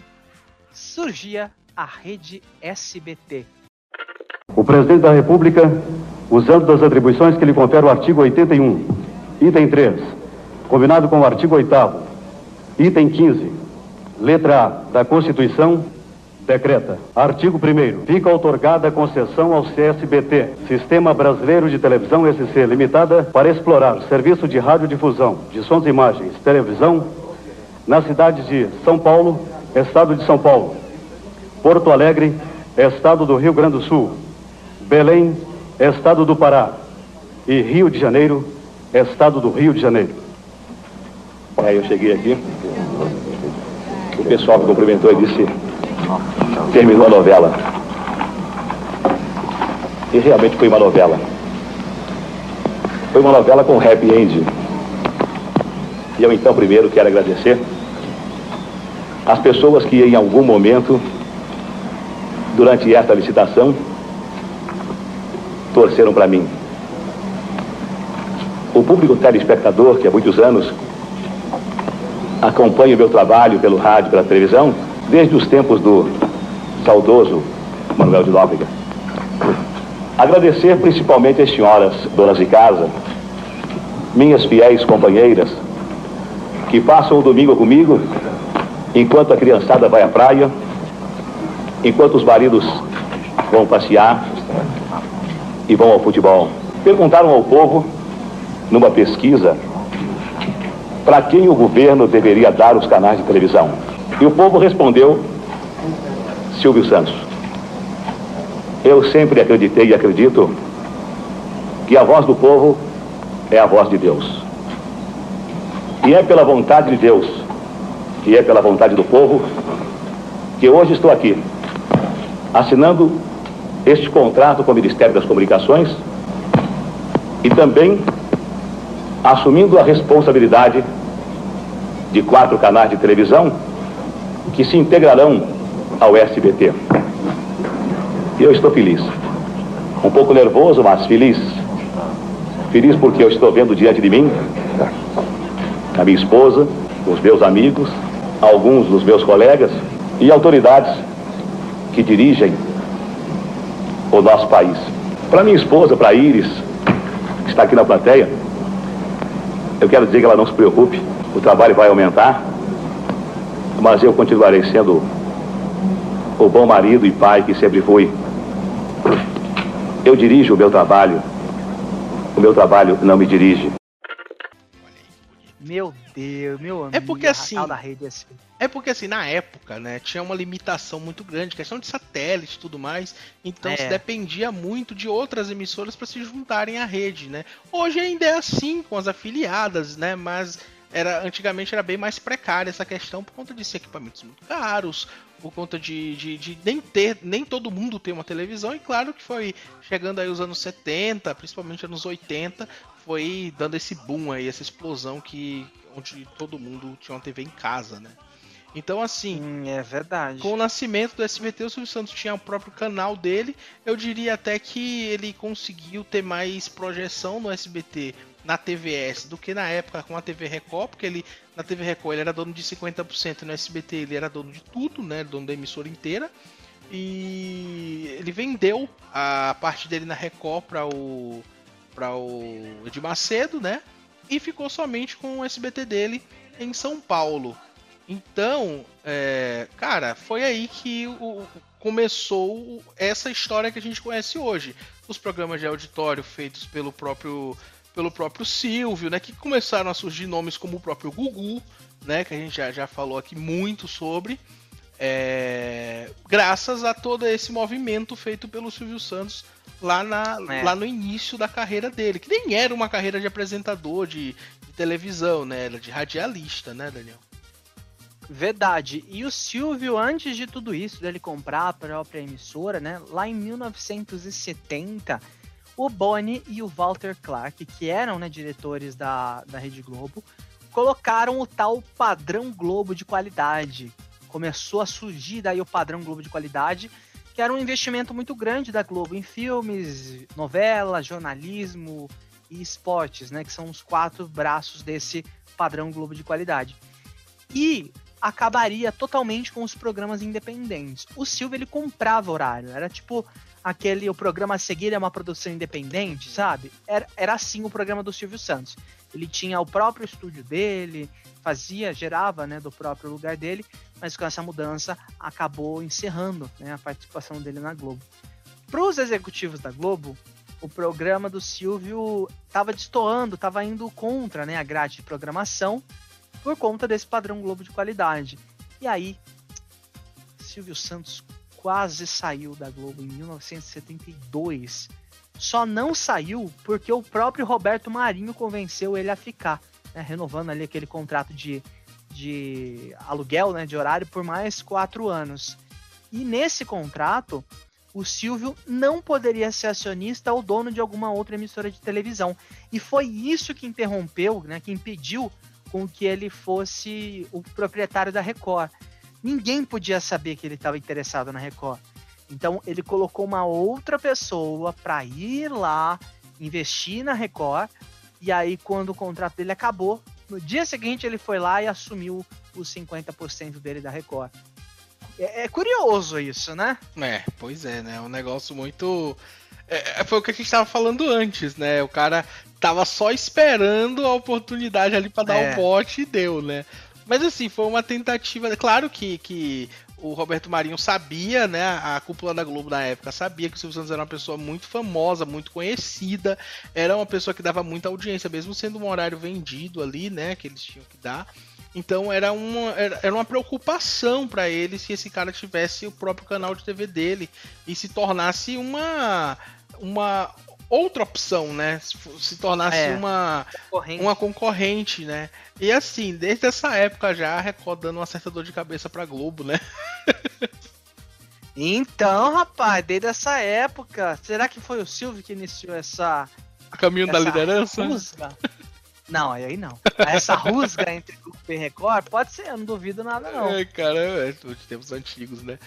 surgia a rede SBT. O presidente da República, usando das atribuições que lhe confere o artigo 81, item 3, Combinado com o artigo 8 item 15, letra A da Constituição, decreta. Artigo 1 Fica outorgada a concessão ao CSBT, Sistema Brasileiro de Televisão SC Limitada, para explorar serviço de radiodifusão de sons e imagens, televisão, nas cidades de São Paulo, Estado de São Paulo, Porto Alegre, Estado do Rio Grande do Sul, Belém, Estado do Pará e Rio de Janeiro, Estado do Rio de Janeiro. Aí eu cheguei aqui, o pessoal me cumprimentou e disse, terminou a novela. E realmente foi uma novela. Foi uma novela com happy end. E eu então primeiro quero agradecer as pessoas que em algum momento, durante esta licitação, torceram para mim. O público telespectador, que há muitos anos acompanha o meu trabalho pelo rádio, pela televisão, desde os tempos do saudoso Manuel de Nóbrega. Agradecer principalmente às senhoras donas de casa, minhas fiéis companheiras, que passam o domingo comigo, enquanto a criançada vai à praia, enquanto os maridos vão passear e vão ao futebol. Perguntaram ao povo, numa pesquisa, para quem o governo deveria dar os canais de televisão. E o povo respondeu, Silvio Santos. Eu sempre acreditei e acredito que a voz do povo é a voz de Deus. E é pela vontade de Deus, e é pela vontade do povo, que hoje estou aqui, assinando este contrato com o Ministério das Comunicações e também assumindo a responsabilidade de quatro canais de televisão que se integrarão ao SBT. Eu estou feliz. Um pouco nervoso, mas feliz. Feliz porque eu estou vendo diante de mim a minha esposa, os meus amigos, alguns dos meus colegas e autoridades que dirigem o nosso país. Para minha esposa, para Iris, que está aqui na plateia, eu quero dizer que ela não se preocupe, o trabalho vai aumentar, mas eu continuarei sendo o bom marido e pai que sempre fui. Eu dirijo o meu trabalho, o meu trabalho não me dirige. Meu Deus, meu amigo. É porque assim. Da rede assim. É porque assim, na época, né, tinha uma limitação muito grande, questão de satélite e tudo mais. Então É. se dependia muito de outras emissoras para se juntarem à rede, né? Hoje ainda é assim com as afiliadas, né? Mas era antigamente era bem mais precária essa questão por conta de ser equipamentos muito caros, por conta de, de, de nem ter, nem todo mundo ter uma televisão, e claro que foi chegando aí os anos 70, principalmente anos 80, foi dando esse boom aí, essa explosão que onde todo mundo tinha uma TV em casa, né? Então assim, Hum, é verdade. com o nascimento do SBT, o Silvio Santos tinha o próprio canal dele. Eu diria até que ele conseguiu ter mais projeção no SBT na TVS do que na época com a TV Record, porque ele na TV Record ele era dono de 50% e no SBT ele era dono de tudo, né, dono da emissora inteira. E ele vendeu a parte dele na Record para o para o Edir Macedo, né? E ficou somente com o SBT dele em São Paulo. Então, é, cara, foi aí que o- começou essa história que a gente conhece hoje. Os programas de auditório feitos pelo próprio pelo próprio Silvio, né, que começaram a surgir nomes como o próprio Gugu, né, que a gente já, já falou aqui muito sobre, é, graças a todo esse movimento feito pelo Silvio Santos lá, na, É. lá no início da carreira dele, que nem era uma carreira de apresentador de, de televisão, né, era de radialista, né, Daniel? Verdade. E o Silvio, antes de tudo isso, dele comprar a própria emissora, né? Lá em 1970, o Boni e o Walter Clark, que eram né, diretores da, da Rede Globo, colocaram o tal padrão Globo de qualidade. Começou a surgir daí o padrão Globo de qualidade, que era um investimento muito grande da Globo em filmes, novelas, jornalismo e esportes, né? Que são os quatro braços desse padrão Globo de qualidade. E acabaria totalmente com os programas independentes. O Silvio ele comprava horário, era tipo aquele o programa a seguir é uma produção independente, sabe? Era, era assim o programa do Silvio Santos. Ele tinha o próprio estúdio dele, fazia, gerava, né, do próprio lugar dele, mas com essa mudança acabou encerrando, né, a participação dele na Globo. Para os executivos da Globo, o programa do Silvio estava destoando, estava indo contra, né, a grade de programação por conta desse padrão Globo de qualidade. E aí, Silvio Santos quase saiu da Globo em 1972. Só não saiu porque o próprio Roberto Marinho convenceu ele a ficar, né, renovando ali aquele contrato de, de aluguel, né, de horário por mais quatro anos. E nesse contrato, o Silvio não poderia ser acionista ou dono de alguma outra emissora de televisão. E foi isso que interrompeu, né, que impediu com que ele fosse o proprietário da Record. Ninguém podia saber que ele estava interessado na Record. Então ele colocou uma outra pessoa para ir lá investir na Record. E aí, quando o contrato dele acabou, no dia seguinte ele foi lá e assumiu os 50% dele da Record. É, é, curioso isso, né? É, pois é, né? É um negócio muito. É, é foi o que a gente estava falando antes, né? O cara tava só esperando a oportunidade ali para dar o é. um bote e deu, né? Mas assim, foi uma tentativa. Claro que, que o Roberto Marinho sabia, né? A cúpula da Globo na época sabia que o Silvio Santos era uma pessoa muito famosa, muito conhecida, era uma pessoa que dava muita audiência, mesmo sendo um horário vendido ali, né? Que eles tinham que dar. Então era uma, era uma preocupação para ele se esse cara tivesse o próprio canal de TV dele e se tornasse uma, uma outra opção, né? Se tornasse é, uma, concorrente. uma concorrente, né? E assim, desde essa época já a Record dando uma certa dor de cabeça pra Globo, né? então, rapaz, desde essa época, será que foi o Silvio que iniciou essa. O caminho essa da liderança? Rusga? Não, aí não. Essa rusga entre Globo e Record, pode ser, eu não duvido nada, não. É, cara, é, de tempos antigos, né?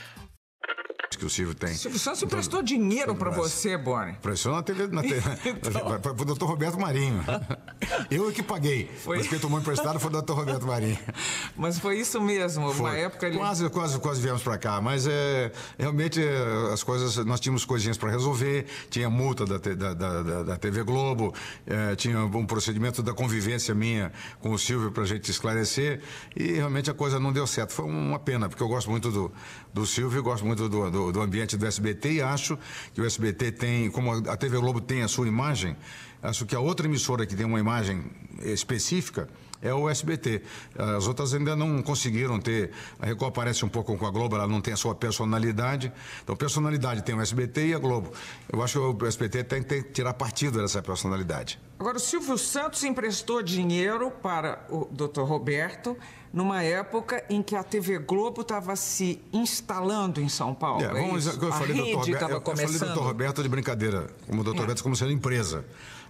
Que o Silvio tem. Silvio Santos emprestou dinheiro para você, Boni. Prestou na TV, na TV então... para o doutor Roberto Marinho. Eu é que paguei. Foi... Mas quem tomou emprestado foi o doutor Roberto Marinho. Mas foi isso mesmo, foi. uma época... Ele... Quase, quase, quase viemos para cá, mas é, realmente é, as coisas, nós tínhamos coisinhas para resolver, tinha multa da, da, da, da TV Globo, é, tinha um procedimento da convivência minha com o Silvio para a gente esclarecer e realmente a coisa não deu certo. Foi uma pena, porque eu gosto muito do, do Silvio, gosto muito do, do, do, ambiente do SBT e acho que o SBT tem, como a TV Globo tem a sua imagem, acho que a outra emissora que tem uma imagem específica é o SBT. As outras ainda não conseguiram ter. A Record parece um pouco com a Globo, ela não tem a sua personalidade. Então, personalidade tem o SBT e a Globo. Eu acho que o SBT tem que tirar partido dessa personalidade. Agora, o Silvio Santos emprestou dinheiro para o Dr. Roberto numa época em que a TV Globo estava se instalando em São Paulo. É, vamos, é eu falei, a rede estava começando. Eu falei do Dr. Roberto de brincadeira, como o Dr. É. Roberto como sendo empresa.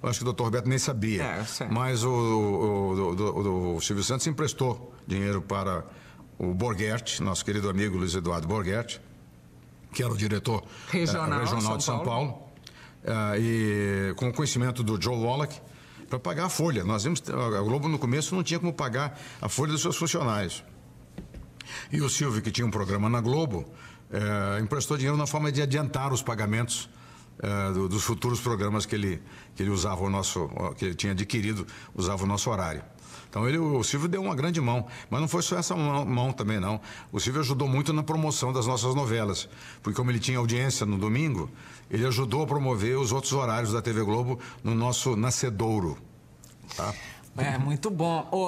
Eu acho que o Dr. Roberto nem sabia. É, mas o, o, o, Silvio Santos emprestou dinheiro para o Borghetti, nosso querido amigo Luiz Eduardo Borghetti, que era o diretor regional, eh, regional de São Paulo, Paulo eh, e com o conhecimento do Joe Wallach, para pagar a folha. Nós vimos, a Globo no começo não tinha como pagar a folha dos seus funcionários. E o Silvio, que tinha um programa na Globo, é, emprestou dinheiro na forma de adiantar os pagamentos é, do, dos futuros programas que ele, que ele usava o nosso, que ele tinha adquirido, usava o nosso horário. Então ele, o Silvio deu uma grande mão, mas não foi só essa mão, mão, também não. O Silvio ajudou muito na promoção das nossas novelas, porque como ele tinha audiência no domingo, ele ajudou a promover os outros horários da TV Globo no nosso nascedouro. Tá? É, muito bom.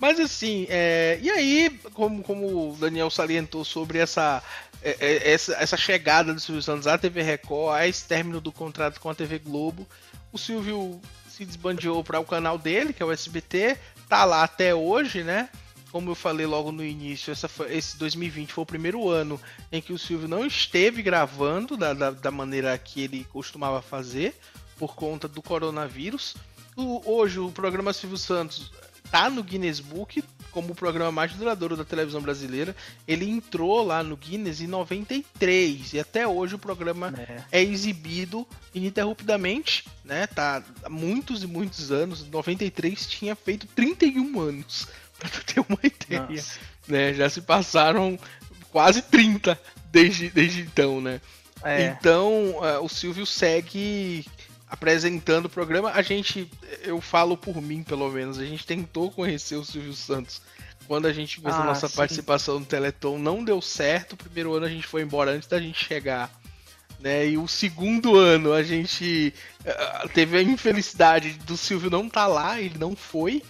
Mas assim, é... e aí, como, como o Daniel salientou sobre essa, é, é, essa, essa chegada do Silvio Santos à TV Record, a esse término do contrato com a TV Globo, o Silvio se desbandeou para o canal dele, que é o SBT, tá lá até hoje, né? Como eu falei logo no início, essa foi, esse 2020 foi o primeiro ano em que o Silvio não esteve gravando da, da, da maneira que ele costumava fazer, por conta do coronavírus. O, hoje o programa Silvio Santos tá no Guinness Book como o programa mais duradouro da televisão brasileira. Ele entrou lá no Guinness em 93 e até hoje o programa é, é exibido ininterruptamente, né? Tá há muitos e muitos anos. 93 tinha feito 31 anos, para tu ter uma ideia, né? Já se passaram quase 30 desde, desde então, né? É. Então, uh, o Silvio segue apresentando o programa, a gente, eu falo por mim pelo menos, a gente tentou conhecer o Silvio Santos quando a gente fez ah, a nossa sim. participação no Teleton, não deu certo. O primeiro ano a gente foi embora antes da gente chegar. Né? E o segundo ano a gente uh, teve a infelicidade do Silvio não estar tá lá, ele não foi.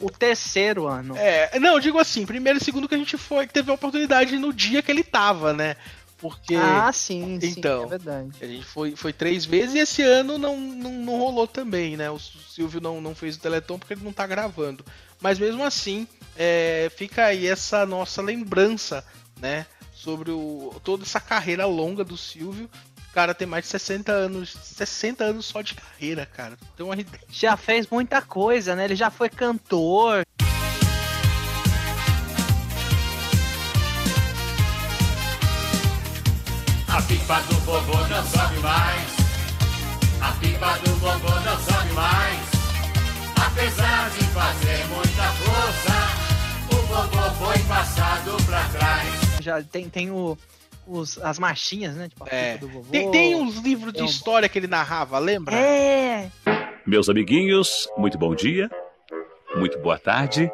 O terceiro ano. É, não, eu digo assim, primeiro e segundo que a gente foi, teve a oportunidade no dia que ele tava, né? Porque. Ah, sim, então, sim, é verdade. A gente foi, foi três vezes e esse ano não, não, não rolou também, né? O Silvio não, não fez o Teleton porque ele não tá gravando. Mas mesmo assim, é, fica aí essa nossa lembrança, né? Sobre o, toda essa carreira longa do Silvio. O cara tem mais de 60 anos, 60 anos só de carreira, cara. Tem uma ideia. Já fez muita coisa, né? Ele já foi cantor, pipa do vovô não sobe mais. A pipa do vovô não sobe mais. Apesar de fazer muita força, o vovô foi passado pra trás. Já tem, tem o, os, as marchinhas, né? Tipo, é. Vovô, tem, tem uns livros de história que ele narrava, lembra? É. Meus amiguinhos, muito bom dia, muito boa tarde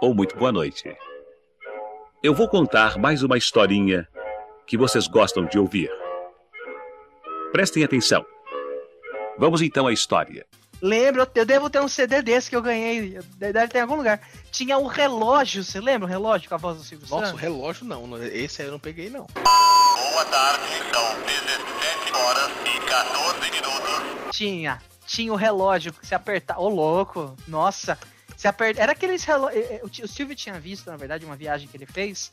ou muito boa noite. Eu vou contar mais uma historinha que vocês gostam de ouvir. Prestem atenção. Vamos então à história. Lembro, eu devo ter um CD desse que eu ganhei. Deve ter em algum lugar. Tinha o relógio, você lembra o relógio com a voz do Silvio Nossa, o relógio não. Esse aí eu não peguei, não. Boa tarde, são 17 horas e 14 minutos. Tinha. Tinha o relógio que se apertar. Ô, louco. Nossa. Se aperta. Era aqueles relógios. Eh, eh, o Silvio tinha visto, na verdade, uma viagem que ele fez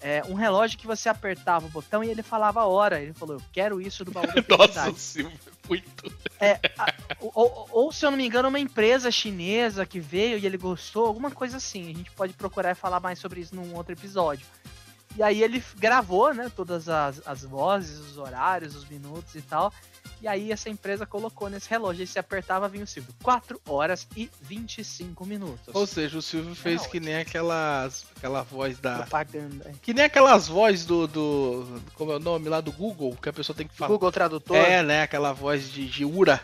é, um relógio que você apertava o botão e ele falava a hora. Ele falou, eu quero isso do baú da Nossa, Silvio, muito. É, a, ou, ou, se eu não me engano, uma empresa chinesa que veio e ele gostou, alguma coisa assim. A gente pode procurar e falar mais sobre isso num outro episódio. E aí ele gravou, né, todas as, as vozes, os horários, os minutos e tal. E aí essa empresa colocou nesse relógio. E se apertava, vinha o Silvio. 4 horas e 25 minutos. Ou seja, o Silvio fez é que nem aquelas. aquela voz da. Propaganda. Que nem aquelas vozes do, do. Como é o nome lá do Google, que a pessoa tem que falar. Google Tradutor? É, né? Aquela voz de, de Ura.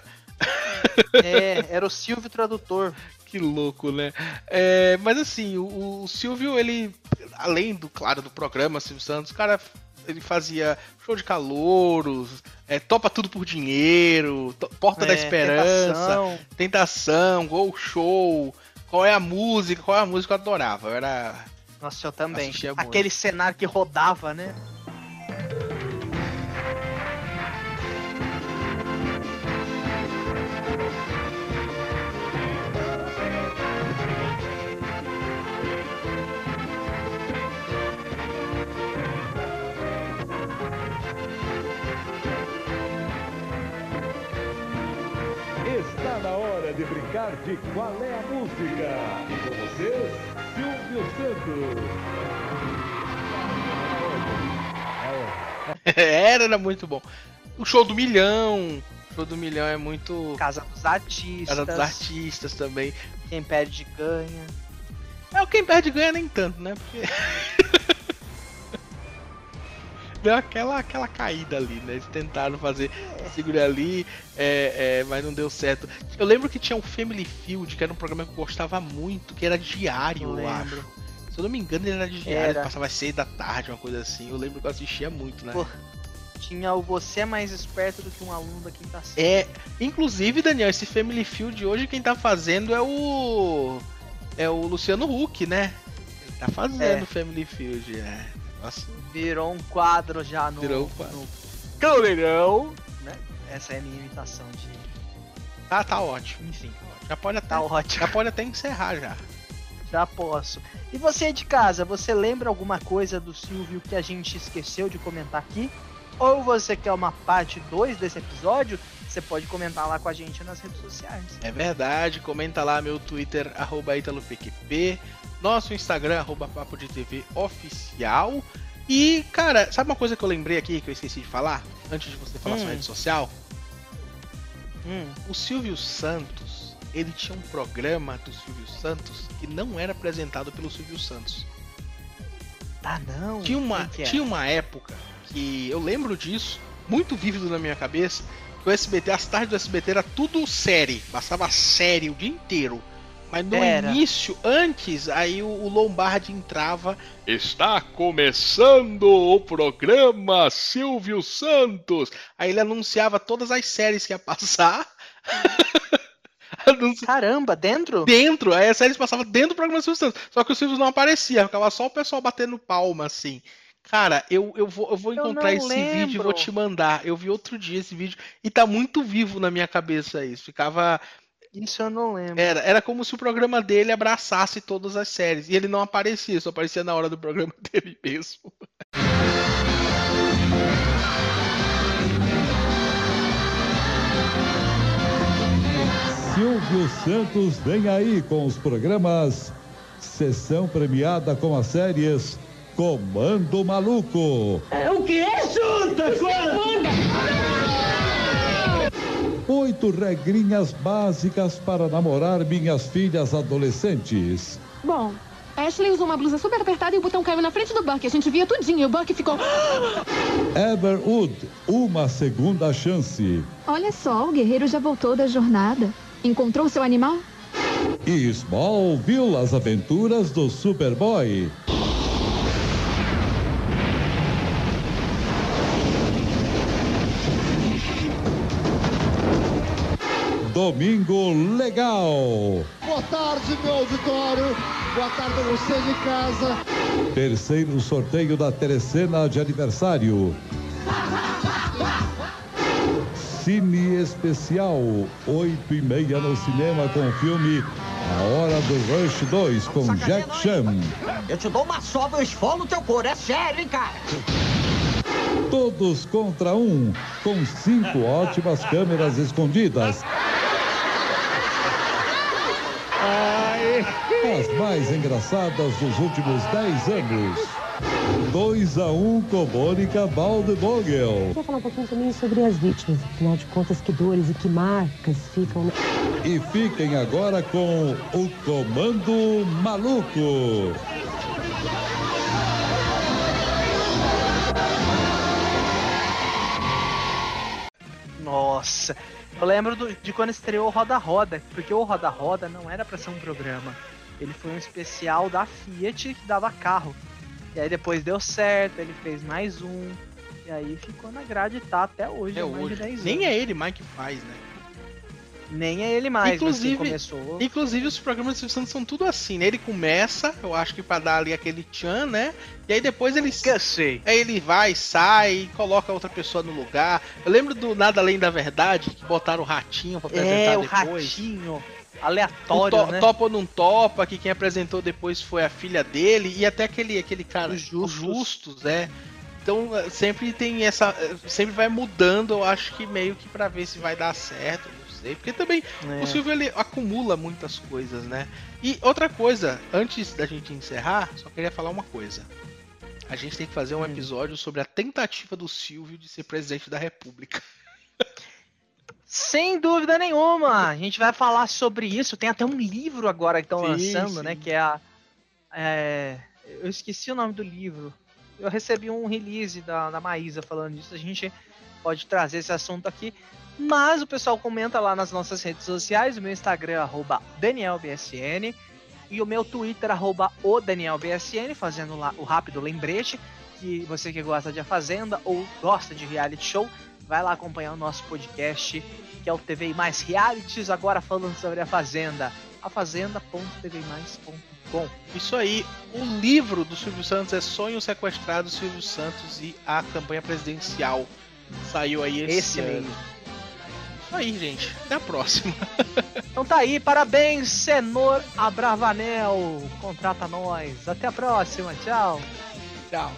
É, era o Silvio Tradutor. Que louco, né? É, mas assim, o, o Silvio, ele. Além do, claro, do programa Silvio Santos, o cara ele fazia show de calouros, é, topa tudo por dinheiro, porta é, da esperança, tentação. tentação, gol show, qual é a música, qual é a música que eu adorava. Eu era. Nossa, eu também. Aquele cenário que rodava, né? De brincar de Qual é a Música? E com vocês, Silvio Santos. era, era muito bom. O show do milhão. O show do milhão é muito. Casa dos artistas. Casa dos artistas também. Quem perde ganha. É, o quem perde ganha nem tanto, né? Porque. deu aquela, aquela caída ali, né? Eles tentaram fazer segura ali, é, é, mas não deu certo. Eu lembro que tinha um Family Field, que era um programa que eu gostava muito, que era diário, eu, eu acho. Se eu não me engano, ele era de diário, era. passava às seis da tarde, uma coisa assim. Eu lembro que eu assistia muito, né? Pô, tinha o Você é mais esperto do que um aluno da quinta série. É, inclusive, Daniel, esse Family Field hoje quem tá fazendo é o. É o Luciano Huck, né? Ele tá fazendo é. Family Field, é. Nossa. Virou um quadro já no. Virou um quadro. No Caldeirão, né? Essa é a minha imitação de. Ah, tá ótimo. Enfim, já pode até. Tá ótimo. Já pode até encerrar já. Já posso. E você de casa, você lembra alguma coisa do Silvio que a gente esqueceu de comentar aqui? Ou você quer uma parte 2 desse episódio? Você pode comentar lá com a gente nas redes sociais. É verdade, comenta lá meu Twitter, arroba ItaloPQP, nosso Instagram, arroba Papo de TV Oficial. E, cara, sabe uma coisa que eu lembrei aqui que eu esqueci de falar? Antes de você falar hum. sua rede social? Hum. O Silvio Santos, ele tinha um programa do Silvio Santos que não era apresentado pelo Silvio Santos. Ah, não? Tinha uma, tinha uma época que eu lembro disso, muito vívido na minha cabeça, o SBT, as tardes do SBT era tudo série, passava série o dia inteiro. Mas no era. início, antes, aí o, o Lombardi entrava. Está começando o programa Silvio Santos. Aí ele anunciava todas as séries que ia passar. Caramba, dentro? Dentro, aí as séries passavam dentro do programa Silvio Santos. Só que o Silvio não aparecia, ficava só o pessoal batendo palma, assim. Cara, eu, eu vou, eu vou encontrar eu esse lembro. vídeo e vou te mandar. Eu vi outro dia esse vídeo e tá muito vivo na minha cabeça isso. Ficava. Isso eu não lembro. Era, era como se o programa dele abraçasse todas as séries. E ele não aparecia, só aparecia na hora do programa dele mesmo. Silvio Santos vem aí com os programas Sessão premiada com as séries Comando Maluco. É o que é, Junta? Oito regrinhas básicas para namorar minhas filhas adolescentes. Bom, Ashley usou uma blusa super apertada e o botão caiu na frente do Buck. A gente via tudinho e o Buck ficou... Everwood, uma segunda chance. Olha só, o guerreiro já voltou da jornada. Encontrou seu animal? E Smallville, as aventuras do Superboy. Domingo Legal. Boa tarde, meu auditório. Boa tarde a você de casa. Terceiro sorteio da Telecena de aniversário. Cine Especial, 8 e meia no cinema com o filme A Hora do Rush 2 com Jack Chan. Eu te dou uma sova, eu esfolo no teu couro, é sério, hein, cara? Todos contra um, com cinco ótimas câmeras escondidas. As mais engraçadas dos últimos 10 anos. 2 a 1 um com Mônica Baldemogel. Queria falar um pouquinho também sobre as vítimas. Afinal de contas, que dores e que marcas ficam. Né? E fiquem agora com o Comando Maluco. Nossa, eu lembro do, de quando estreou o Roda Roda, porque o Roda Roda não era para ser um programa. Ele foi um especial da Fiat que dava carro. E aí depois deu certo, ele fez mais um. E aí ficou na grade e tá até hoje, é mais hoje. de 10 Nem é ele mais que faz, né? Nem é ele mais, inclusive, começou. Inclusive os programas de Silvio Santos são tudo assim, né? Ele começa, eu acho que para dar ali aquele tchan, né? E aí depois ele Esqueci. Aí ele vai, sai, coloca outra pessoa no lugar. Eu lembro do Nada Além da Verdade, que botaram o ratinho pra apresentar é, depois. É, o ratinho aleatório, to, né? Topa ou não topa, que quem apresentou depois foi a filha dele e até aquele, aquele cara, Justus. Justus, é. Então eh, sempre tem essa, eh, sempre vai mudando, eu acho que meio que para ver se vai dar certo, não sei, porque também é. o Silvio ele acumula muitas coisas, né? E outra coisa, antes da gente encerrar, só queria falar uma coisa. A gente tem que fazer um hum. episódio sobre a tentativa do Silvio de ser presidente da República. Sem dúvida nenhuma. A gente vai falar sobre isso. Tem até um livro agora que estão lançando, sim. né? Que é a. É, eu esqueci o nome do livro. Eu recebi um release da, da Maísa falando disso. A gente pode trazer esse assunto aqui. Mas o pessoal comenta lá nas nossas redes sociais. O meu Instagram é DanielBSN. E o meu Twitter, arroba o DanielBSN, fazendo lá o rápido lembrete. Que você que gosta de A Fazenda ou gosta de reality show, vai lá acompanhar o nosso podcast, que é o TV Mais Realities, agora falando sobre a Fazenda. A Fazenda.tvmais.com. Isso aí, o livro do Silvio Santos é Sonho Sequestrado Silvio Santos e a campanha presidencial. Saiu aí esse, esse ano. Isso aí, gente. Até a próxima. então tá aí, parabéns, Senor Abravanel. Contrata nós. Até a próxima. Tchau. Tchau.